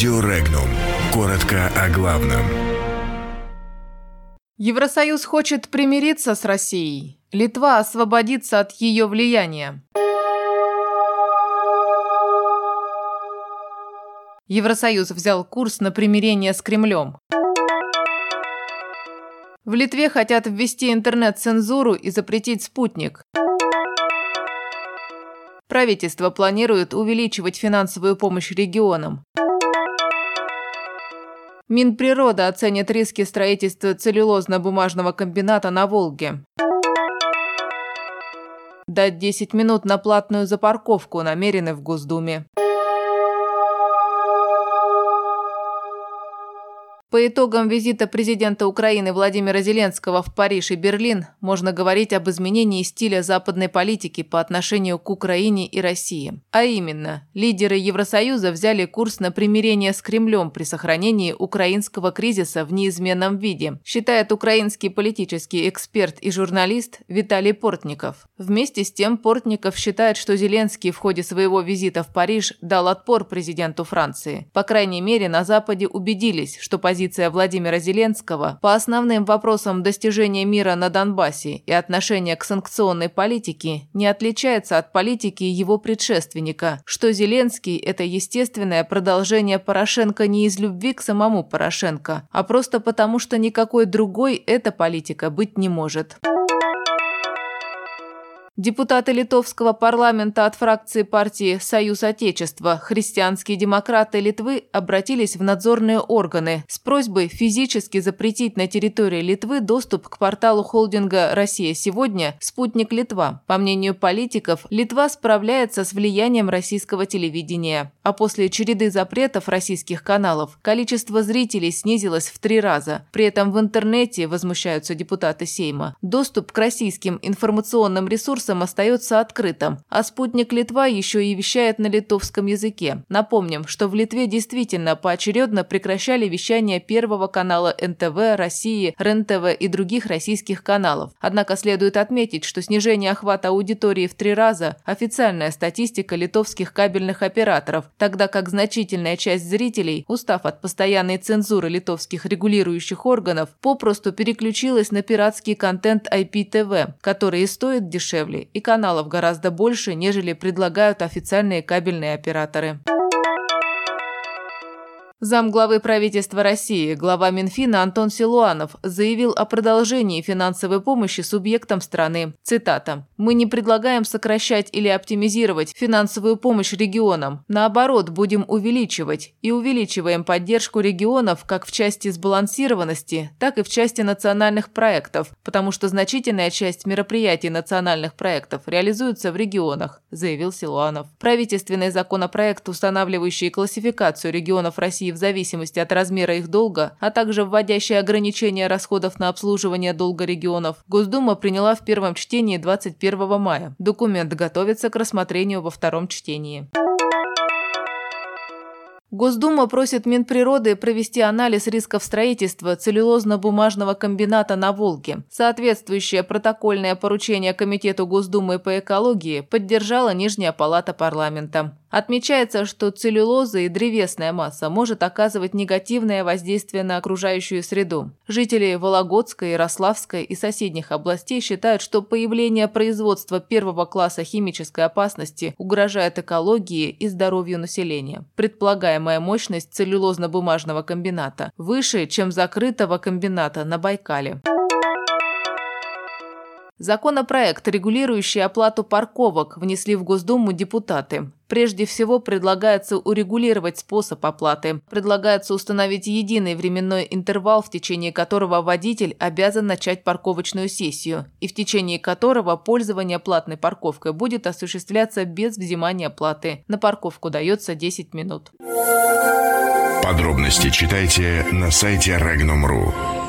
Радио Регнум. Коротко о главном. Евросоюз хочет примириться с Россией. Литва освободится от ее влияния. Евросоюз взял курс на примирение с Кремлем. В Литве хотят ввести интернет-цензуру и запретить спутник. Правительство планирует увеличивать финансовую помощь регионам. Минприрода оценит риски строительства целлюлозно-бумажного комбината на Волге. Дать 10 минут на платную запарковку намерены в Госдуме. По итогам визита президента Украины Владимира Зеленского в Париж и Берлин можно говорить об изменении стиля западной политики по отношению к Украине и России. А именно, лидеры Евросоюза взяли курс на примирение с Кремлем при сохранении украинского кризиса в неизменном виде, считает украинский политический эксперт и журналист Виталий Портников. Вместе с тем Портников считает, что Зеленский в ходе своего визита в Париж дал отпор президенту Франции. По крайней мере, на Западе убедились, что позиция позиция Владимира Зеленского по основным вопросам достижения мира на Донбассе и отношения к санкционной политике не отличается от политики его предшественника, что Зеленский – это естественное продолжение Порошенко не из любви к самому Порошенко, а просто потому, что никакой другой эта политика быть не может. Депутаты литовского парламента от фракции партии «Союз Отечества» христианские демократы Литвы обратились в надзорные органы с просьбой физически запретить на территории Литвы доступ к порталу холдинга «Россия сегодня» «Спутник Литва». По мнению политиков, Литва справляется с влиянием российского телевидения. А после череды запретов российских каналов количество зрителей снизилось в три раза. При этом в интернете, возмущаются депутаты Сейма, доступ к российским информационным ресурсам ресурсом остается открытым, а спутник Литва еще и вещает на литовском языке. Напомним, что в Литве действительно поочередно прекращали вещание Первого канала НТВ, России, РЕН-ТВ и других российских каналов. Однако следует отметить, что снижение охвата аудитории в три раза – официальная статистика литовских кабельных операторов, тогда как значительная часть зрителей, устав от постоянной цензуры литовских регулирующих органов, попросту переключилась на пиратский контент IPTV, который и стоит дешевле и каналов гораздо больше, нежели предлагают официальные кабельные операторы. Замглавы правительства России, глава Минфина Антон Силуанов заявил о продолжении финансовой помощи субъектам страны. Цитата. «Мы не предлагаем сокращать или оптимизировать финансовую помощь регионам. Наоборот, будем увеличивать. И увеличиваем поддержку регионов как в части сбалансированности, так и в части национальных проектов, потому что значительная часть мероприятий национальных проектов реализуется в регионах», заявил Силуанов. Правительственный законопроект, устанавливающий классификацию регионов России в зависимости от размера их долга, а также вводящие ограничения расходов на обслуживание долга регионов, Госдума приняла в первом чтении 21 мая. Документ готовится к рассмотрению во втором чтении. Госдума просит Минприроды провести анализ рисков строительства целлюлозно-бумажного комбината на Волге. Соответствующее протокольное поручение Комитету Госдумы по экологии поддержала Нижняя палата парламента. Отмечается, что целлюлоза и древесная масса может оказывать негативное воздействие на окружающую среду. Жители Вологодской, Ярославской и соседних областей считают, что появление производства первого класса химической опасности угрожает экологии и здоровью населения. Предполагаемая мощность целлюлозно-бумажного комбината выше, чем закрытого комбината на Байкале. Законопроект, регулирующий оплату парковок, внесли в Госдуму депутаты. Прежде всего, предлагается урегулировать способ оплаты. Предлагается установить единый временной интервал, в течение которого водитель обязан начать парковочную сессию, и в течение которого пользование платной парковкой будет осуществляться без взимания платы. На парковку дается 10 минут. Подробности читайте на сайте Regnum.ru.